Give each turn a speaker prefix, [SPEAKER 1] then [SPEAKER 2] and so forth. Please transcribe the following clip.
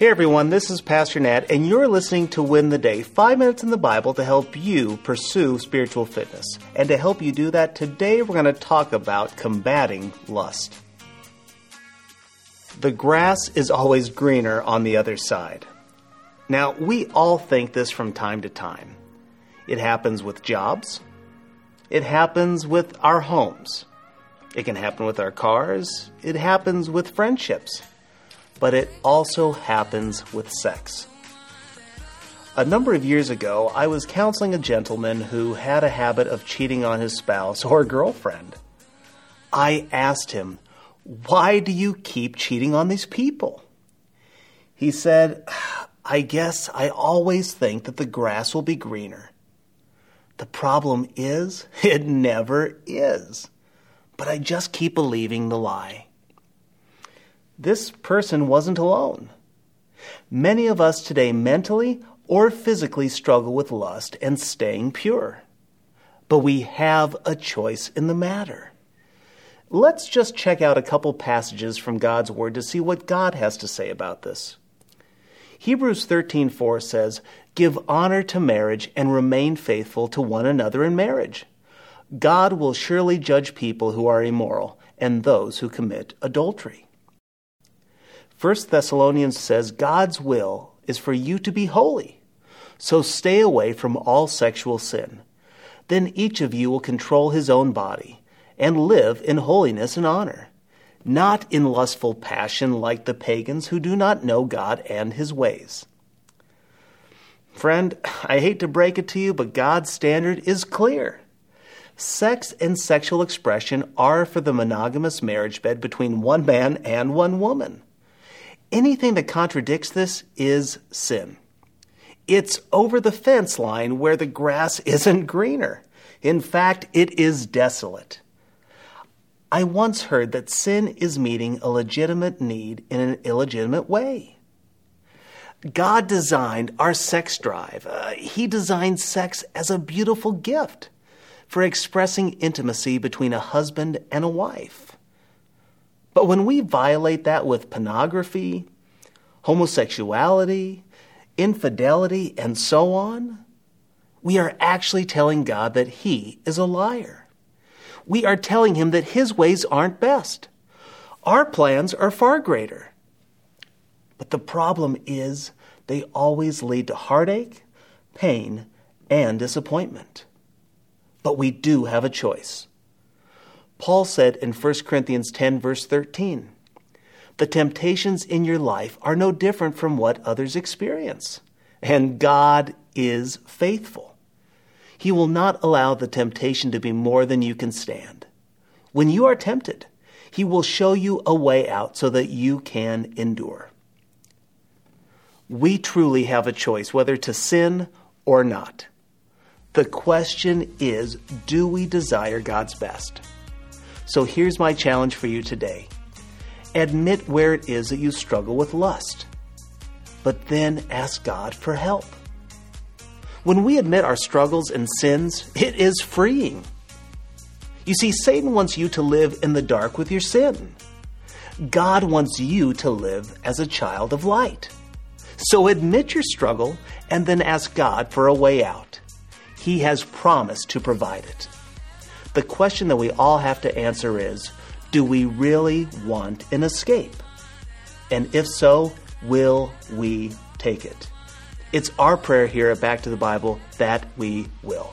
[SPEAKER 1] Hey everyone, this is Pastor Nat, and you're listening to Win the Day, five minutes in the Bible to help you pursue spiritual fitness. And to help you do that, today we're going to talk about combating lust. The grass is always greener on the other side. Now, we all think this from time to time. It happens with jobs, it happens with our homes, it can happen with our cars, it happens with friendships but it also happens with sex. A number of years ago, I was counseling a gentleman who had a habit of cheating on his spouse or girlfriend. I asked him, Why do you keep cheating on these people? He said, I guess I always think that the grass will be greener. The problem is, it never is. But I just keep believing the lie this person wasn't alone. Many of us today mentally or physically struggle with lust and staying pure. But we have a choice in the matter. Let's just check out a couple passages from God's Word to see what God has to say about this. Hebrews 13:4 says, "Give honor to marriage and remain faithful to one another in marriage. God will surely judge people who are immoral and those who commit adultery." 1 Thessalonians says God's will is for you to be holy. So stay away from all sexual sin. Then each of you will control his own body and live in holiness and honor, not in lustful passion like the pagans who do not know God and his ways. Friend, I hate to break it to you, but God's standard is clear. Sex and sexual expression are for the monogamous marriage bed between one man and one woman. Anything that contradicts this is sin. It's over the fence line where the grass isn't greener. In fact, it is desolate. I once heard that sin is meeting a legitimate need in an illegitimate way. God designed our sex drive. Uh, he designed sex as a beautiful gift for expressing intimacy between a husband and a wife. But when we violate that with pornography, homosexuality, infidelity, and so on, we are actually telling God that He is a liar. We are telling Him that His ways aren't best. Our plans are far greater. But the problem is, they always lead to heartache, pain, and disappointment. But we do have a choice. Paul said in 1 Corinthians 10, verse 13, The temptations in your life are no different from what others experience, and God is faithful. He will not allow the temptation to be more than you can stand. When you are tempted, He will show you a way out so that you can endure. We truly have a choice whether to sin or not. The question is do we desire God's best? So here's my challenge for you today admit where it is that you struggle with lust, but then ask God for help. When we admit our struggles and sins, it is freeing. You see, Satan wants you to live in the dark with your sin. God wants you to live as a child of light. So admit your struggle and then ask God for a way out. He has promised to provide it. The question that we all have to answer is do we really want an escape? And if so, will we take it? It's our prayer here at Back to the Bible that we will.